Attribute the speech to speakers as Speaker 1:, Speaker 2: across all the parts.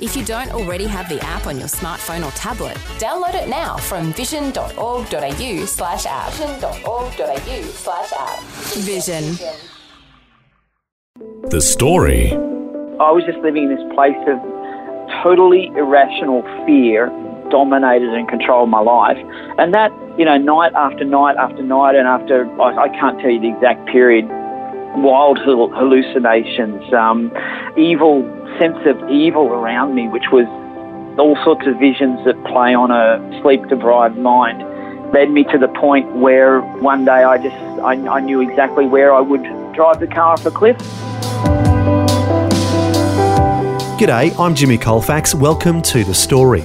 Speaker 1: If you don't already have the app on your smartphone or tablet, download it now from vision.org.au slash app. Vision.org.au slash app. Vision.
Speaker 2: The story.
Speaker 3: I was just living in this place of totally irrational fear dominated and controlled my life. And that, you know, night after night after night, and after, I, I can't tell you the exact period, wild hallucinations, um, evil sense of evil around me, which was all sorts of visions that play on a sleep deprived mind, led me to the point where one day I just I, I knew exactly where I would drive the car off a cliff.
Speaker 4: G'day, I'm Jimmy Colfax. Welcome to The Story.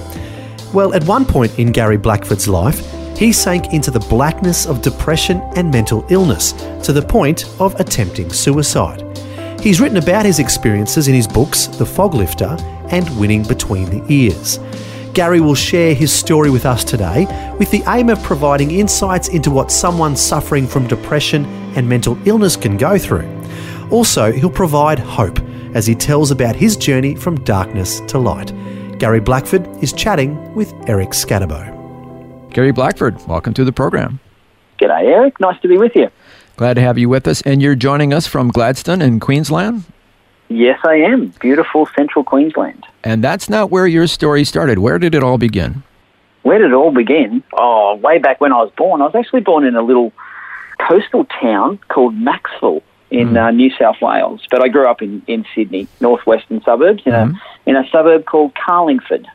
Speaker 4: Well, at one point in Gary Blackford's life, he sank into the blackness of depression and mental illness to the point of attempting suicide. He's written about his experiences in his books, The Fog Lifter and Winning Between the Ears. Gary will share his story with us today with the aim of providing insights into what someone suffering from depression and mental illness can go through. Also, he'll provide hope as he tells about his journey from darkness to light. Gary Blackford is chatting with Eric Scatterbo.
Speaker 5: Gary Blackford, welcome to the program.
Speaker 3: G'day, Eric. Nice to be with you.
Speaker 5: Glad to have you with us. And you're joining us from Gladstone in Queensland?
Speaker 3: Yes, I am. Beautiful central Queensland.
Speaker 5: And that's not where your story started. Where did it all begin?
Speaker 3: Where did it all begin? Oh, way back when I was born. I was actually born in a little coastal town called Macksville in mm. uh, New South Wales. But I grew up in, in Sydney, northwestern suburbs, in, mm-hmm. a, in a suburb called Carlingford.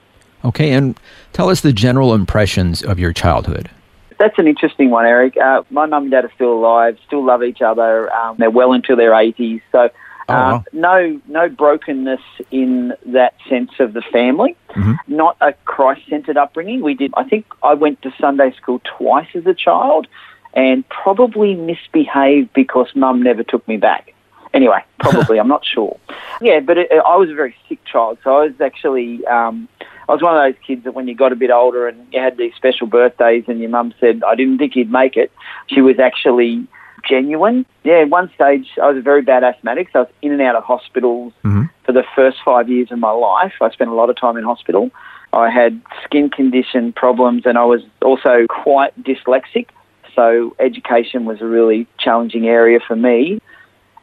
Speaker 5: Okay, and tell us the general impressions of your childhood.
Speaker 3: That's an interesting one, Eric. Uh, my mum and dad are still alive, still love each other. Um, they're well into their 80s. So, uh, oh, wow. no, no brokenness in that sense of the family. Mm-hmm. Not a Christ-centered upbringing. We did. I think I went to Sunday school twice as a child, and probably misbehaved because mum never took me back. Anyway, probably I'm not sure. Yeah, but it, I was a very sick child, so I was actually. Um, I was one of those kids that when you got a bit older and you had these special birthdays and your mum said, I didn't think you'd make it, she was actually genuine. Yeah, at one stage I was a very bad asthmatic, so I was in and out of hospitals mm-hmm. for the first five years of my life. I spent a lot of time in hospital. I had skin condition problems and I was also quite dyslexic, so education was a really challenging area for me.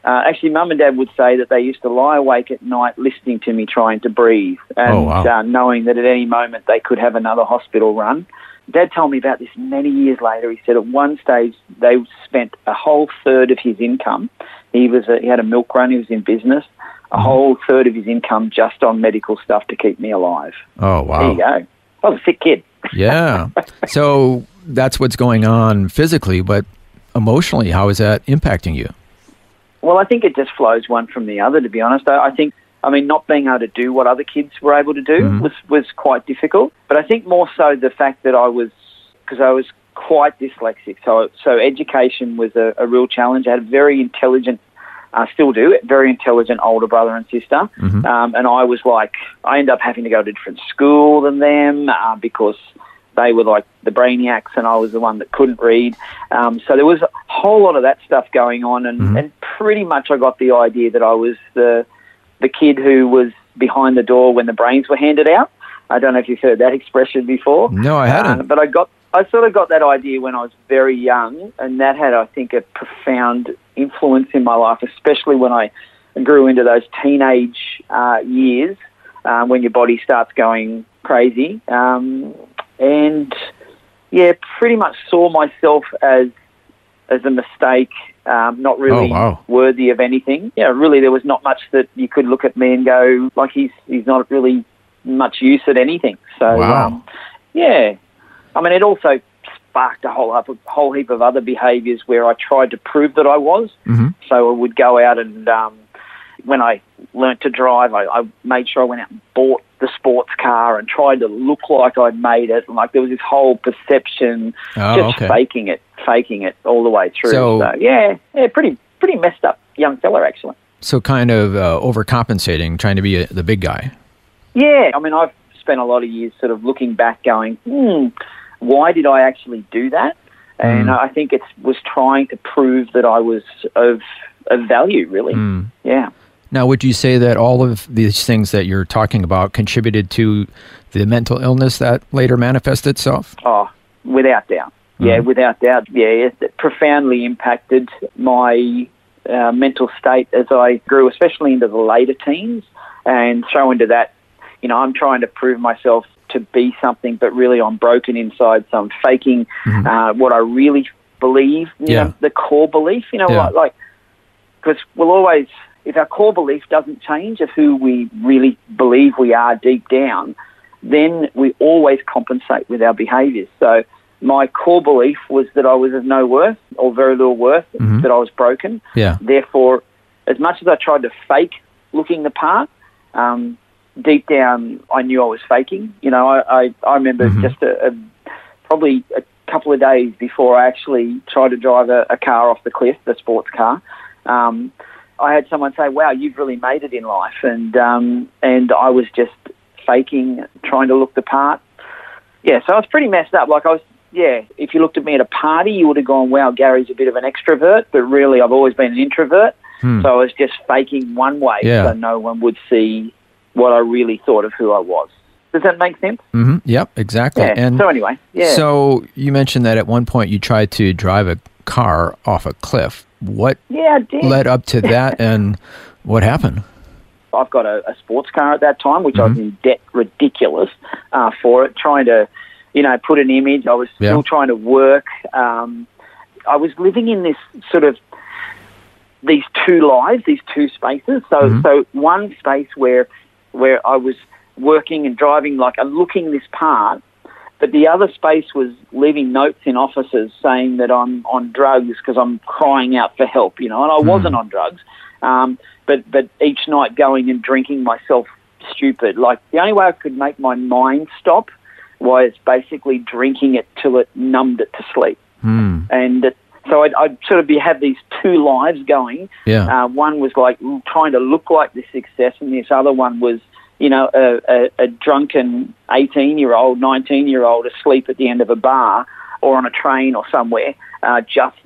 Speaker 3: Uh, actually, mum and dad would say that they used to lie awake at night listening to me trying to breathe and oh, wow. uh, knowing that at any moment they could have another hospital run. Dad told me about this many years later. He said at one stage they spent a whole third of his income. He was a, he had a milk run. He was in business. A mm-hmm. whole third of his income just on medical stuff to keep me alive.
Speaker 5: Oh wow!
Speaker 3: There you go. I was a sick kid.
Speaker 5: yeah. So that's what's going on physically, but emotionally, how is that impacting you?
Speaker 3: Well, I think it just flows one from the other. To be honest, I, I think. I mean, not being able to do what other kids were able to do mm. was was quite difficult. But I think more so the fact that I was because I was quite dyslexic. So so education was a, a real challenge. I had a very intelligent uh, still do, very intelligent older brother and sister. Mm-hmm. Um, and I was like, I ended up having to go to a different school than them uh, because they were like the brainiacs and I was the one that couldn't read. Um, so there was a whole lot of that stuff going on, and, mm-hmm. and pretty much I got the idea that I was the the kid who was behind the door when the brains were handed out. I don't know if you've heard that expression before.
Speaker 5: No, I hadn't. Uh,
Speaker 3: but I got I sort of got that idea when I was very young, and that had I think a profound influence in my life, especially when I grew into those teenage uh, years. Uh, when your body starts going crazy. Um, and yeah, pretty much saw myself as as a mistake, um, not really oh, wow. worthy of anything. Yeah, really, there was not much that you could look at me and go like he's he's not really much use at anything. So wow. um, yeah, I mean, it also sparked a whole heap, a whole heap of other behaviours where I tried to prove that I was. Mm-hmm. So I would go out and um, when I learnt to drive, I, I made sure I went out and bought the sports car and tried to look like I'd made it. And like there was this whole perception,
Speaker 5: Oh,
Speaker 3: just
Speaker 5: okay.
Speaker 3: faking it, faking it all the way through.
Speaker 5: So-
Speaker 3: So, yeah, yeah, pretty pretty messed up young fella actually.
Speaker 5: So kind of uh, overcompensating, trying to be a, the big guy.
Speaker 3: Yeah, I mean, I've spent a lot of years sort of looking back, going, hmm, why did I actually do that? And
Speaker 5: Mm.
Speaker 3: I think it was trying to prove that I was of of value, really.
Speaker 5: Mm.
Speaker 3: Yeah.
Speaker 5: Now, would you say that all of these things that you're talking about contributed to the mental illness that later manifested itself?
Speaker 3: Oh, without doubt. Yeah,
Speaker 5: Mhm.
Speaker 3: without doubt. Yeah, it profoundly impacted my uh, mental state as I grew, especially into the later teens. And throw into that, you know, I'm trying to prove myself to be something, but really I'm broken inside. So I'm faking
Speaker 5: Mhm.
Speaker 3: uh, what I really believe, you
Speaker 5: Yeah.
Speaker 3: know, the core belief, you know,
Speaker 5: Yeah.
Speaker 3: like, like, because we'll always, if our core belief doesn't change of who we really believe we are deep down, then we always compensate with our behaviours. So my core belief was that I was of no worth or very little worth,
Speaker 5: Mhm.
Speaker 3: that I was broken.
Speaker 5: Yeah.
Speaker 3: Therefore, as much as I tried to fake looking the part, um, deep down I knew I was faking. You know, I, I, I remember
Speaker 5: Mhm.
Speaker 3: just a, a probably a couple of days before I actually tried to drive a, a car off the cliff, the sports car. Um, I had someone say, "Wow, you've really made it in life," and um, and I was just faking, trying to look the part. Yeah, so I was pretty messed up. Like I was, yeah. If you looked at me at a party, you would have gone, "Wow, Gary's a bit of an extrovert," but really, I've always been an introvert.
Speaker 5: Hmm.
Speaker 3: So I was just faking one way,
Speaker 5: Yeah.
Speaker 3: so no one would see what I really thought of who I was. Does that make sense?
Speaker 5: Mm-hmm. Yep, exactly.
Speaker 3: Yeah.
Speaker 5: And
Speaker 3: so anyway, yeah.
Speaker 5: so you mentioned that at one point you tried to drive a car off a cliff. What
Speaker 3: yeah,
Speaker 5: led up to that, and what happened?
Speaker 3: I've got a, a sports car at that time, which I was
Speaker 5: Mhm.
Speaker 3: in debt ridiculous uh, for it, trying to, you know, put an image. I was
Speaker 5: Yeah.
Speaker 3: still trying to work. Um, I was living in this sort of these two lives, these two spaces. So,
Speaker 5: Mhm.
Speaker 3: so one space where where I was working and driving, like and looking this part, but the other space was leaving notes in offices saying that I'm on drugs because I'm crying out for help, you know, and I
Speaker 5: Hmm.
Speaker 3: wasn't on drugs. Um, but but each night going and drinking myself stupid. Like the only way I could make my mind stop was basically drinking it till it numbed it to sleep.
Speaker 5: Hmm.
Speaker 3: And it, so I'd, I'd sort of be have these two lives going.
Speaker 5: Yeah.
Speaker 3: Uh, one was like trying to look like the success, and this other one was, you know, a, a, a drunken 18 year old, 19 year old asleep at the end of a bar or on a train or somewhere, uh, just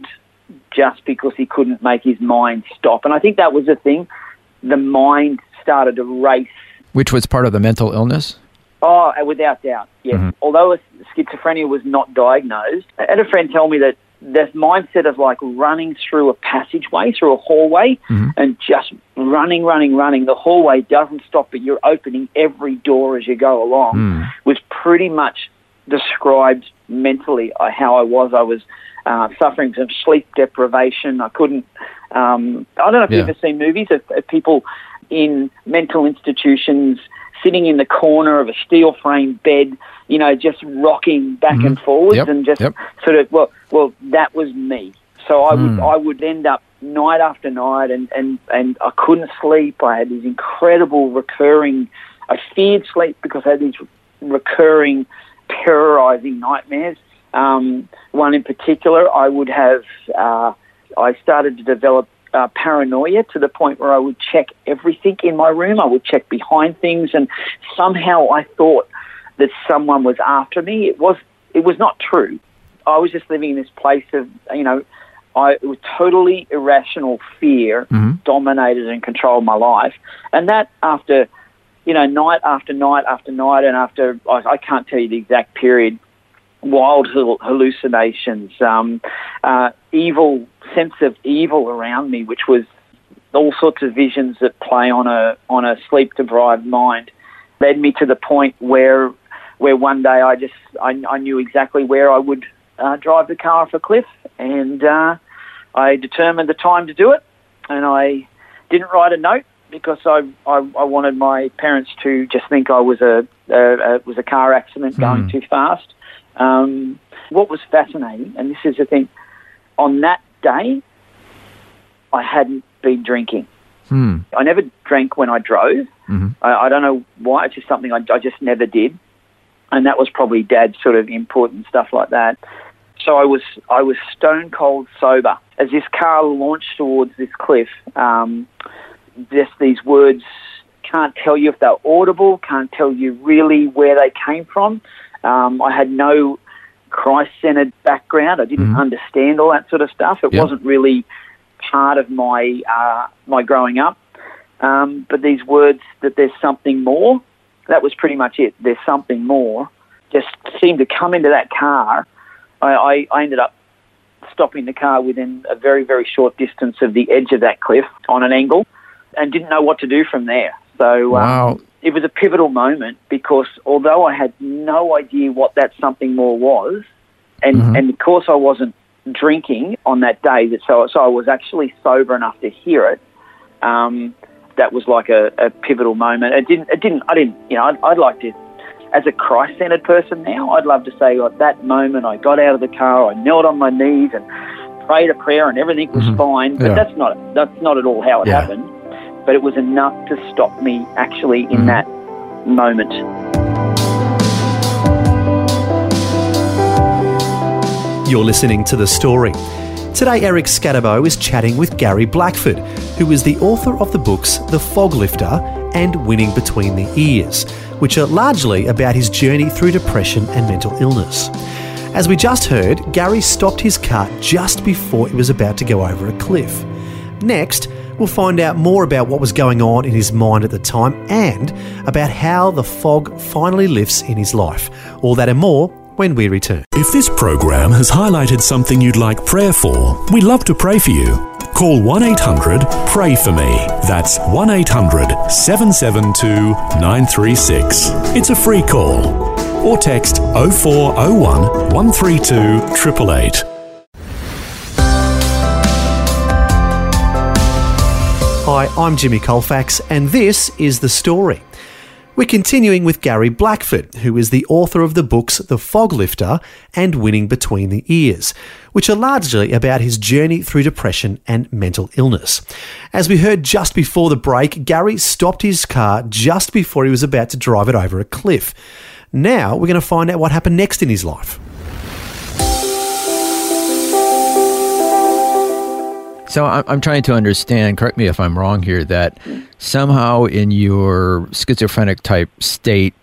Speaker 3: just because he couldn't make his mind stop. And I think that was the thing. The mind started to race.
Speaker 5: Which was part of the mental illness.
Speaker 3: Oh, uh, without doubt, yes.
Speaker 5: Mhm.
Speaker 3: Although schizophrenia was not diagnosed, I had a friend tell me that this mindset of like running through a passageway, through a hallway,
Speaker 5: Mhm.
Speaker 3: and just running, running, running. The hallway doesn't stop, but you're opening every door as you go along.
Speaker 5: Hmm.
Speaker 3: Was pretty much described mentally uh, how I was. I was uh, suffering from sleep deprivation. I couldn't. Um, I don't know if
Speaker 5: Yeah.
Speaker 3: you've ever seen movies of, of people in mental institutions sitting in the corner of a steel frame bed, you know, just rocking back and forwards
Speaker 5: Mm-hmm. Yep,
Speaker 3: and just
Speaker 5: yep.
Speaker 3: sort of well, well, that was me. So I would
Speaker 5: Hmm.
Speaker 3: I would end up night after night, and and and I couldn't sleep. I had these incredible recurring. I feared sleep because I had these recurring terrorizing nightmares. Um, one in particular, I would have. Uh, I started to develop uh, paranoia to the point where I would check everything in my room. I would check behind things, and somehow I thought that someone was after me. It was. It was not true. I was just living in this place of, you know, I it was totally irrational fear
Speaker 5: Mhm.
Speaker 3: dominated and controlled my life, and that after, you know, night after night after night, and after I, I can't tell you the exact period, wild hallucinations, um, uh, evil sense of evil around me, which was all sorts of visions that play on a on a sleep deprived mind, led me to the point where where one day I just I, I knew exactly where I would uh, drive the car off a cliff, and uh, I determined the time to do it, and I didn't write a note because I I, I wanted my parents to just think I was a, a, a was a car accident going
Speaker 5: Hmm.
Speaker 3: too fast. Um, what was fascinating, and this is the thing, on that day, I hadn't been drinking. Hmm. I never drank when I drove. Mm-hmm. I, I, don't know why. It's just something I, I just never did, and that was probably Dad's sort of input and stuff like that. So I was I was stone cold sober as this car launched towards this cliff. Um, just these words can't tell you if they're audible, can't tell you really where they came from. Um, I had no Christ centered background. I didn't mm-hmm. understand all that sort of stuff. It yep. wasn't really part of my uh, my growing up. Um, but these words that there's something more, that was pretty much it. There's something more. Just seemed to come into that car. I, I, I ended up stopping the car within a very, very short distance of the edge of that cliff on an angle and didn't know what to do from there. So um, wow. um, it was a pivotal moment because although I had no idea what that something more was, and, mm-hmm. and of course I wasn't drinking on that day, that so, so I was actually sober enough to hear it. Um, that was like a, a, pivotal moment. It didn't, it didn't, I didn't, you know, I'd, I'd like to, as a Christ centered person now, I'd love to say, at that moment I got out of the car, I knelt on my knees and prayed a prayer and everything was mm-hmm. fine. But yeah. that's not, that's not at all how it yeah. happened but it was enough to stop me actually in mm. that moment.
Speaker 4: You're listening to The Story. Today, Eric Scatterbo is chatting with Gary Blackford, who is the author of the books The Fog Lifter and Winning Between the Ears, which are largely about his journey through depression and mental illness. As we just heard, Gary stopped his car just before he was about to go over a cliff. Next, We'll find out more about what was going on in his mind at the time and about how the fog finally lifts in his life. All that and more when we return.
Speaker 2: If this program has highlighted something you'd like prayer for, we'd love to pray for you. Call 1 800 Pray For Me. That's 1 800 772 936. It's a free call. Or text 0401 132 888.
Speaker 4: Hi, I'm Jimmy Colfax, and this is The Story. We're continuing with Gary Blackford, who is the author of the books The Fog Lifter and Winning Between the Ears, which are largely about his journey through depression and mental illness. As we heard just before the break, Gary stopped his car just before he was about to drive it over a cliff. Now we're going to find out what happened next in his life.
Speaker 5: So I'm trying to understand, correct me if I'm wrong here, that somehow in your schizophrenic type state,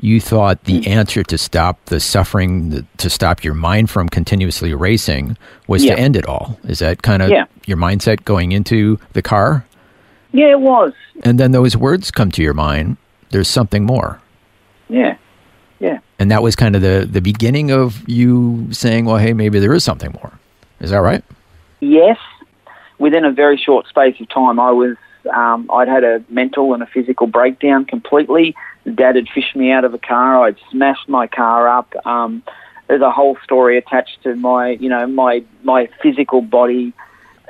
Speaker 5: you thought the mm-hmm. answer to stop the suffering, to stop your mind from continuously racing, was yeah. to end it all. Is that kind of yeah. your mindset going into the car?
Speaker 3: Yeah, it was.
Speaker 5: And then those words come to your mind there's something more.
Speaker 3: Yeah, yeah.
Speaker 5: And that was kind of the, the beginning of you saying, well, hey, maybe there is something more. Is that right?
Speaker 3: Yes, within a very short space of time, I was um, I'd had a mental and a physical breakdown completely. Dad had fished me out of a car. I'd smashed my car up. Um, there's a whole story attached to my, you know, my my physical body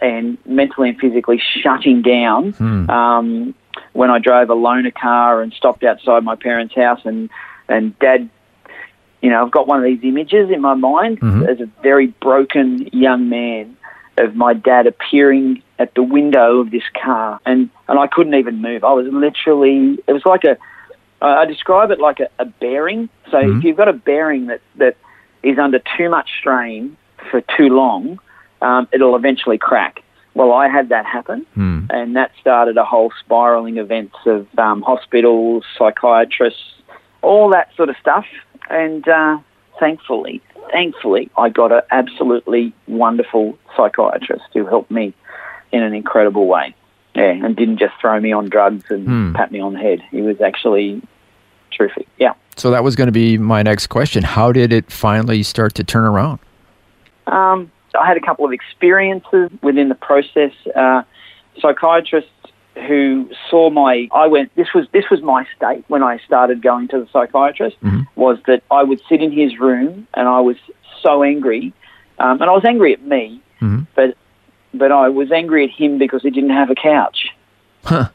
Speaker 3: and mentally and physically shutting down hmm. um, when I drove alone a car and stopped outside my parents' house and and Dad. You know, I've got one of these images in my mind mm-hmm. as a very broken young man of my dad appearing at the window of this car, and and I couldn't even move. I was literally, it was like a, I describe it like a, a bearing. So mm-hmm. if you've got a bearing that that is under too much strain for too long, um, it'll eventually crack. Well, I had that happen, mm. and that started a whole spiraling events of um, hospitals, psychiatrists, all that sort of stuff. And uh, thankfully, thankfully, I got an absolutely wonderful psychiatrist who helped me in an incredible way. Yeah, and didn't just throw me on drugs and hmm. pat me on the head. He was actually terrific. Yeah.
Speaker 5: So that was going to be my next question. How did it finally start to turn around?
Speaker 3: Um, I had a couple of experiences within the process. Uh, psychiatrists who saw my I went this was this was my state when I started going to the psychiatrist mm-hmm. was that I would sit in his room and I was so angry um, and I was angry at me mm-hmm. but but I was angry at him because he didn't have a couch huh.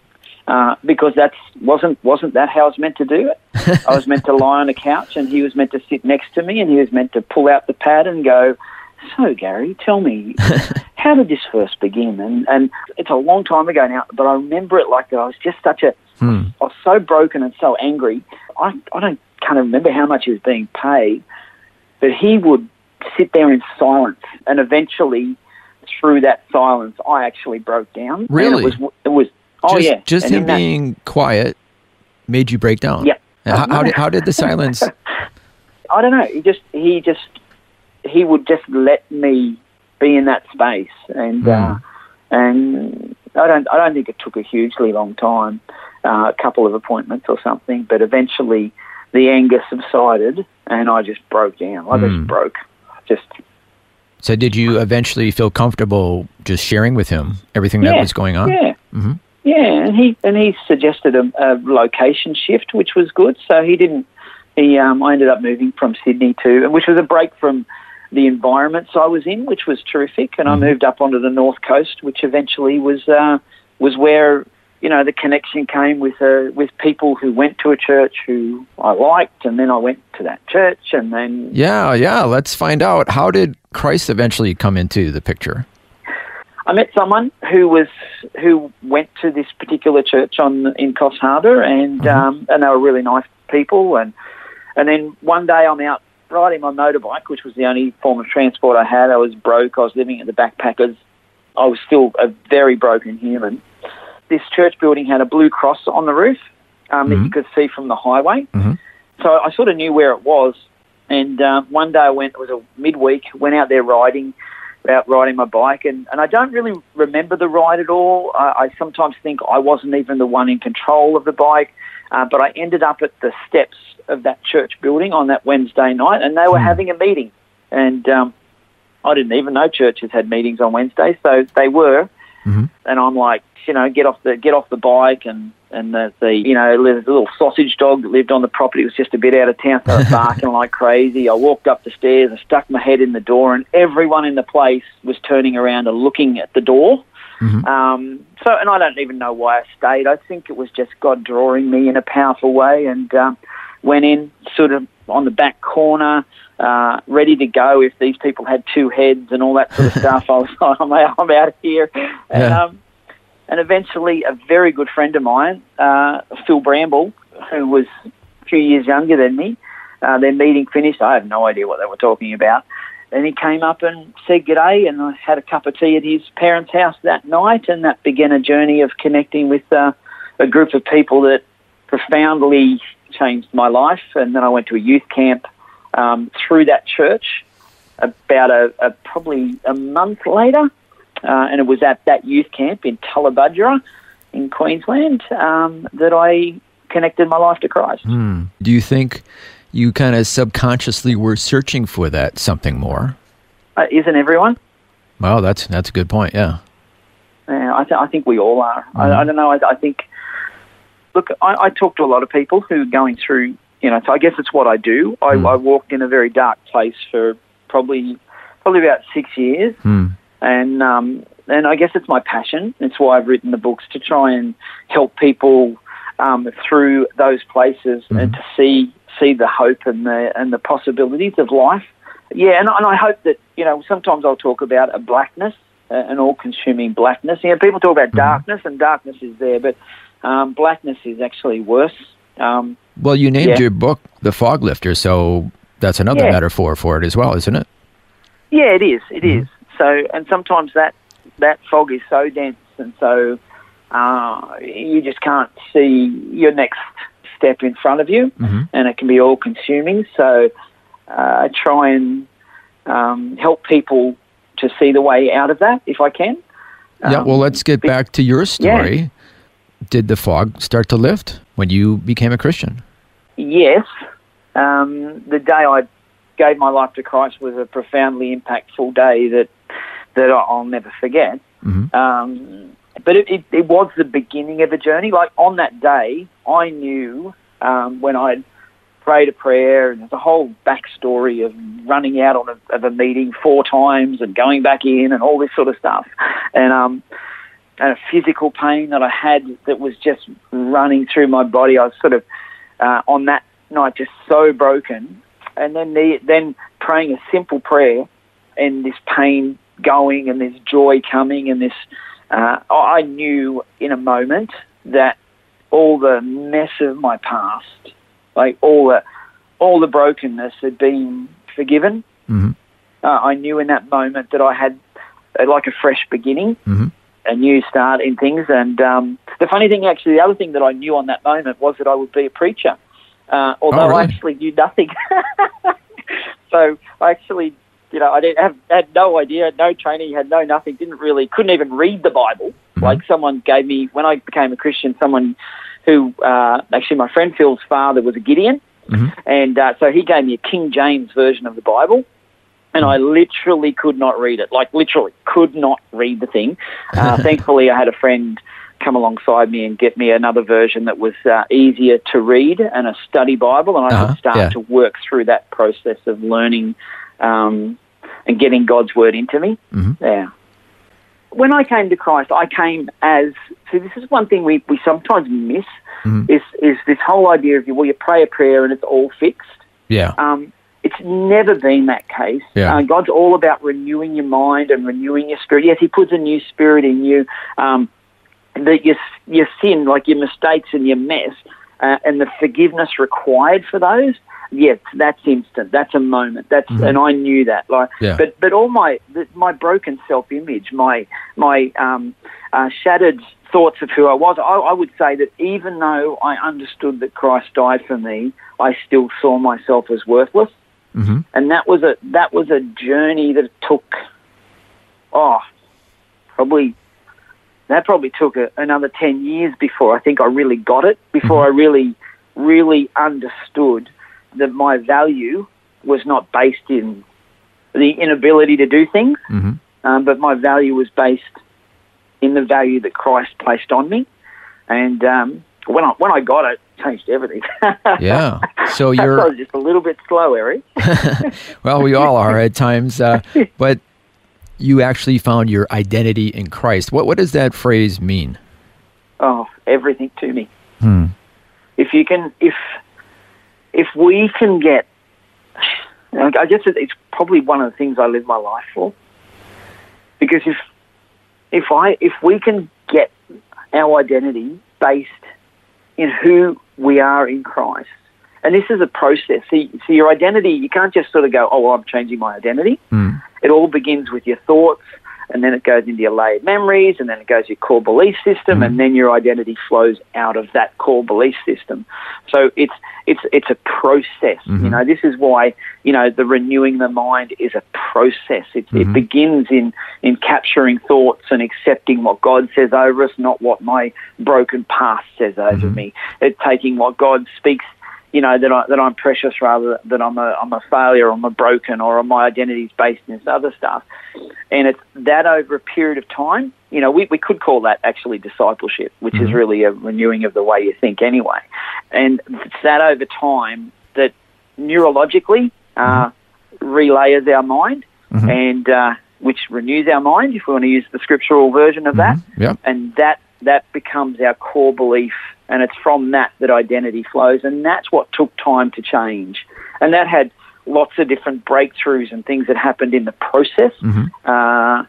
Speaker 3: uh, because that wasn't wasn't that how I was meant to do it I was meant to lie on a couch and he was meant to sit next to me and he was meant to pull out the pad and go so Gary tell me how did this first begin? And and it's a long time ago now, but I remember it like that. I was just such a, hmm. I was so broken and so angry. I I don't kind of remember how much he was being paid, but he would sit there in silence, and eventually, through that silence, I actually broke down.
Speaker 5: Really,
Speaker 3: it was it was oh
Speaker 5: just,
Speaker 3: yeah,
Speaker 5: just and him being quiet made you break down.
Speaker 3: Yeah.
Speaker 5: How, how, did how did the silence?
Speaker 3: I don't know. He just he just he would just let me be in that space, and mm. uh, and I don't I don't think it took a hugely long time, uh, a couple of appointments or something, but eventually the anger subsided, and I just broke down. I mm. just hmm. broke, just.
Speaker 5: So, did you eventually feel comfortable just sharing with him everything
Speaker 3: yeah,
Speaker 5: that was going on?
Speaker 3: Yeah. Mm-hmm. Yeah, and he and he suggested a, a, location shift, which was good. So he didn't. He um, I ended up moving from Sydney to, which was a break from the environments I was in, which was terrific. And mm-hmm. I moved up onto the north coast, which eventually was uh, was where you know the connection came with uh, with people who went to a church who I liked, and then I went to that church, and then
Speaker 5: yeah, yeah. Let's find out how did Christ eventually come into the picture.
Speaker 3: I met someone who was who went to this particular church on in Coffs Harbour, and mm-hmm. um, and they were really nice people. And and then one day I'm out riding my motorbike, which was the only form of transport I had. I was broke. I was living at the backpackers. I was still a very broken human. This church building had a blue cross on the roof um, mm-hmm. that you mm-hmm. could see from the highway. Mm-hmm. So I sort of knew where it was. And uh, one day I went, it was a midweek, went out there riding, out riding my bike, and, and I don't really remember the ride at all. I, I sometimes think I wasn't even the one in control of the bike, uh, but I ended up at the steps of that church building on that Wednesday night, and they were hmm. having a meeting. And um, I didn't even know churches had meetings on Wednesday, so they were. Mm-hmm. And I'm like, you know, get off the get off the bike, and and the, the you know, the little sausage dog that lived on the property was just a bit out of town, so I was barking like crazy. I walked up the stairs, I stuck my head in the door, and everyone in the place was turning around and looking at the door. Mm-hmm. Um, so, and I don't even know why I stayed. I think it was just God drawing me in a powerful way, and um, went in sort of on the back corner, uh, ready to go if these people had two heads and all that sort of stuff. I was like, I'm out, I'm out of here. And, yeah. um, and eventually, a very good friend of mine, uh, Phil Bramble, who was a few years younger than me, uh, their meeting finished. I have no idea what they were talking about. And he came up and said g'day, and I had a cup of tea at his parents' house that night, and that began a journey of connecting with uh, a group of people that profoundly changed my life. And then I went to a youth camp um, through that church about a, a probably a month later, uh, and it was at that youth camp in Tallebudgera in Queensland um, that I connected my life to Christ.
Speaker 5: Hmm. Do you think you kind of subconsciously were searching for that something more?
Speaker 3: Uh, isn't everyone?
Speaker 5: Well, that's that's a good point. Yeah.
Speaker 3: Yeah, I, th- I think we all are. Mm-hmm. I, I, don't know. I, I think look, I, I, talk to a lot of people who are going through, you know, so I guess it's what I do. I, mm. I walked in a very dark place for probably probably about six years, mm. and um, and I guess it's my passion. It's why I've written the books to try and help people um, through those places mm. and to see see the hope and the and the possibilities of life. Yeah, and, and I hope that you know sometimes I'll talk about a blackness, uh, an all-consuming blackness. You know, people talk about mm. darkness, and darkness is there, but um, blackness is actually worse. Um,
Speaker 5: well, you named yeah. your book "The Fog Lifter," so that's another yeah. metaphor for it as well, isn't it?
Speaker 3: Yeah, it is. It mm-hmm. is. So, and sometimes that that fog is so dense, and so uh, you just can't see your next step in front of you, mm-hmm. and it can be all-consuming. So, uh, I try and um, help people to see the way out of that if I can.
Speaker 5: Yeah. well, let's get back to your story. Yeah did the fog start to lift when you became a Christian?
Speaker 3: Yes. Um, the day I gave my life to Christ was a profoundly impactful day that that I'll never forget. Mm-hmm. Um, but it, it, it, was the beginning of a journey. Like on that day, I knew um, when I prayed a prayer, and there's a whole backstory of running out on a, of a meeting four times and going back in and all this sort of stuff. And um, a physical pain that I had that was just running through my body. I was sort of uh, on that night just so broken, and then the, then praying a simple prayer, and this pain going and this joy coming and this. Uh, I knew in a moment that all the mess of my past, like all the all the brokenness, had been forgiven.
Speaker 5: Mm-hmm.
Speaker 3: Uh, I knew in that moment that I had uh, like a fresh beginning,
Speaker 5: Mhm.
Speaker 3: a new start in things. And um, the funny thing, actually, the other thing that I knew on that moment was that I would be a preacher, uh, although
Speaker 5: Oh, really?
Speaker 3: I actually knew nothing. so I actually, you know, I didn't have had no idea, no training, had no nothing, didn't really, couldn't even read the Bible. Like someone gave me when I became a Christian, someone who uh, actually my friend Phil's father was a Gideon,
Speaker 5: Mhm.
Speaker 3: and uh, so he gave me a King James version of the Bible. And I literally could not read it. Like literally, could not read the thing. Uh, thankfully, I had a friend come alongside me and get me another version that was uh, easier to read and a study Bible, and I
Speaker 5: Uh-huh,
Speaker 3: could start
Speaker 5: yeah.
Speaker 3: to work through that process of learning um, and getting God's word into me.
Speaker 5: Mhm.
Speaker 3: Yeah. When I came to Christ, I came as see. This is one thing we, we sometimes miss
Speaker 5: Mhm.
Speaker 3: is is this whole idea of you. well, you pray a prayer and it's all fixed.
Speaker 5: Yeah.
Speaker 3: Um, it's never been that case.
Speaker 5: Yeah.
Speaker 3: Uh, God's all about renewing your mind and renewing your spirit. Yes, He puts a new spirit in you. Um, that your your sin, like your mistakes and your mess, uh, and the forgiveness required for those. Yes, that's instant. That's a moment. That's and I knew that. Like,
Speaker 5: Mm-hmm. Yeah.
Speaker 3: but but all my my broken self image, my my um, uh, shattered thoughts of who I was, I, I would say that even though I understood that Christ died for me, I still saw myself as worthless
Speaker 5: Mm-hmm.
Speaker 3: and that was a that was a journey that took oh probably that probably took a, another 10 years before I think I really got it before I really really understood that my value was not based in the inability to do things
Speaker 5: Mm-hmm.
Speaker 3: um, but my value was based in the value that Christ placed on me and um, when I when I got it it changed everything
Speaker 5: Yeah. So you're
Speaker 3: just a little bit slow Eric
Speaker 5: well, we all are at times, uh, but you actually found your identity in Christ. What what does that phrase mean?
Speaker 3: oh, everything to me.
Speaker 5: Hmm.
Speaker 3: If you can, if if we can get, I guess it's probably one of the things I live my life for. Because if if I if we can get our identity based in who we are in Christ, and this is a process. See, see your identity. You can't just sort of go, oh, well, I'm changing my identity.
Speaker 5: Hmm.
Speaker 3: It all begins with your thoughts, and then it goes into your layered memories, and then it goes to your core belief system, hmm. and then your identity flows out of that core belief system. So it's it's it's a process. You mm-hmm. know, this is why you know the renewing the mind is a process. It, it mm-hmm. begins in in capturing thoughts and accepting what God says over us, not what my broken past says over mm-hmm. me. It's taking what God speaks you know that I that I'm precious rather than I'm a I'm a failure, I'm a broken, or my identity is based in this other stuff. And it's that over a period of time. You know, we, we could call that actually discipleship, which is really a renewing of the way you think anyway. And it's that over time that neurologically uh, relayers our mind, and uh, which renews our mind. If we want to use the scriptural version of that,
Speaker 5: Yep.
Speaker 3: and that that becomes our core belief and it's from that that identity flows and that's what took time to change and that had lots of different breakthroughs and things that happened in the process uh,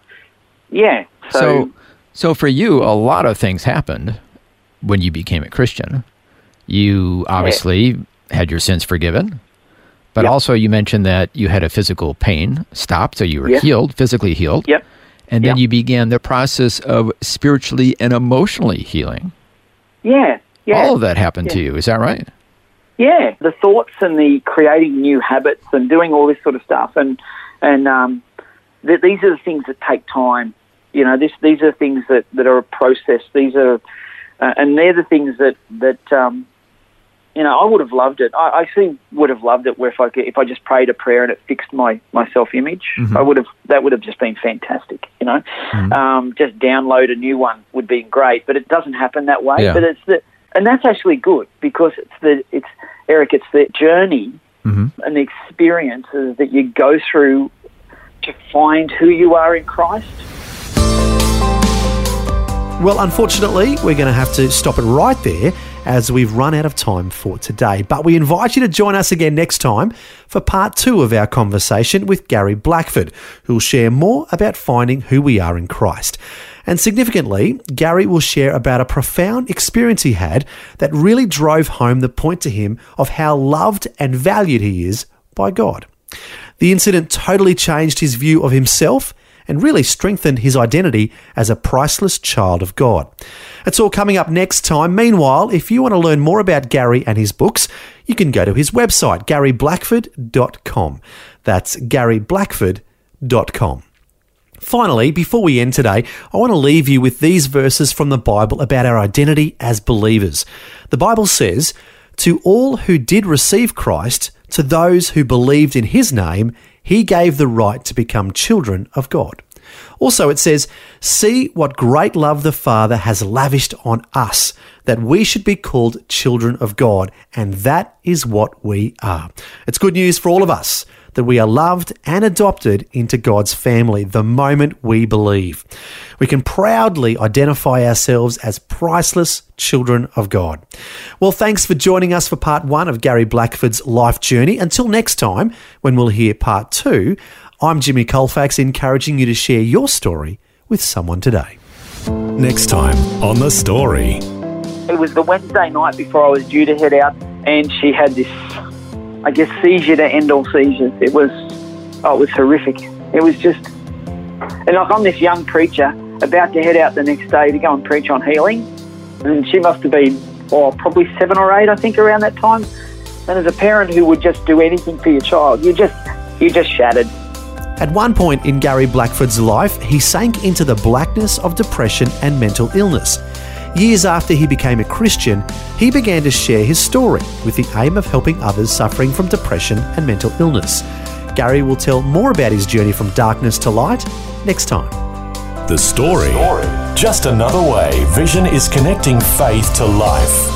Speaker 3: yeah so,
Speaker 5: So, so for you, a lot of things happened when you became a Christian. You obviously had your sins forgiven, but
Speaker 3: Yep.
Speaker 5: also you mentioned that you had a physical pain stopped, so you were
Speaker 3: Yes.
Speaker 5: healed, physically healed.
Speaker 3: yep
Speaker 5: And then
Speaker 3: Yep.
Speaker 5: you began the process of spiritually and emotionally healing.
Speaker 3: Yeah yeah
Speaker 5: All of that happened to you, is that right?
Speaker 3: Yeah, the thoughts and the creating new habits and doing all this sort of stuff, and and um, th- these are the things that take time. You know, this these are things that, that are a process. These are, uh, and they're the things that that um, you know I would have loved it. I I actually would have loved it where if I could, if I just prayed a prayer and it fixed my my self image, I would have that would have just been fantastic. You know, um, just download a new one would be great, but it doesn't happen that way.
Speaker 5: Yeah.
Speaker 3: But it's the and that's actually good because it's the it's Eric, it's the journey
Speaker 5: Mhm.
Speaker 3: and the experiences that you go through to find who you are in Christ.
Speaker 4: Well, unfortunately, we're going to have to stop it right there as we've run out of time for today. But we invite you to join us again next time for part two of our conversation with Gary Blackford, who will share more about finding who we are in Christ. And significantly, Gary will share about a profound experience he had that really drove home the point to him of how loved and valued he is by God. The incident totally changed his view of himself and really strengthened his identity as a priceless child of God. It's all coming up next time. Meanwhile, if you want to learn more about Gary and his books, you can go to his website, garyblackford.com. That's garyblackford.com. Finally, before we end today, I want to leave you with these verses from the Bible about our identity as believers. The Bible says, To all who did receive Christ, to those who believed in his name, he gave the right to become children of God. Also, it says, See what great love the Father has lavished on us, that we should be called children of God, and that is what we are. It's good news for all of us that we are loved and adopted into God's family the moment we believe. We can proudly identify ourselves as priceless children of God. Well, thanks for joining us for part one of Gary Blackford's life journey. Until next time, when we'll hear part two, I'm Jimmy Colfax, encouraging you to share your story with someone today.
Speaker 2: Next time on The Story.
Speaker 3: It was the Wednesday night before I was due to head out, and she had this I guess, seizure to end all seizures. It was, oh, it was horrific. It was just, and like I'm this young preacher about to head out the next day to go and preach on healing, and she must have been, oh, probably seven or eight, I think, around that time. And as a parent who would just do anything for your child, you just, you just shattered.
Speaker 4: At one point in Gary Blackford's life, he sank into the blackness of depression and mental illness. Years after he became a Christian, he began to share his story with the aim of helping others suffering from depression and mental illness. Gary will tell more about his journey from darkness to light next time.
Speaker 2: The story. Just another way Vision is connecting faith to life.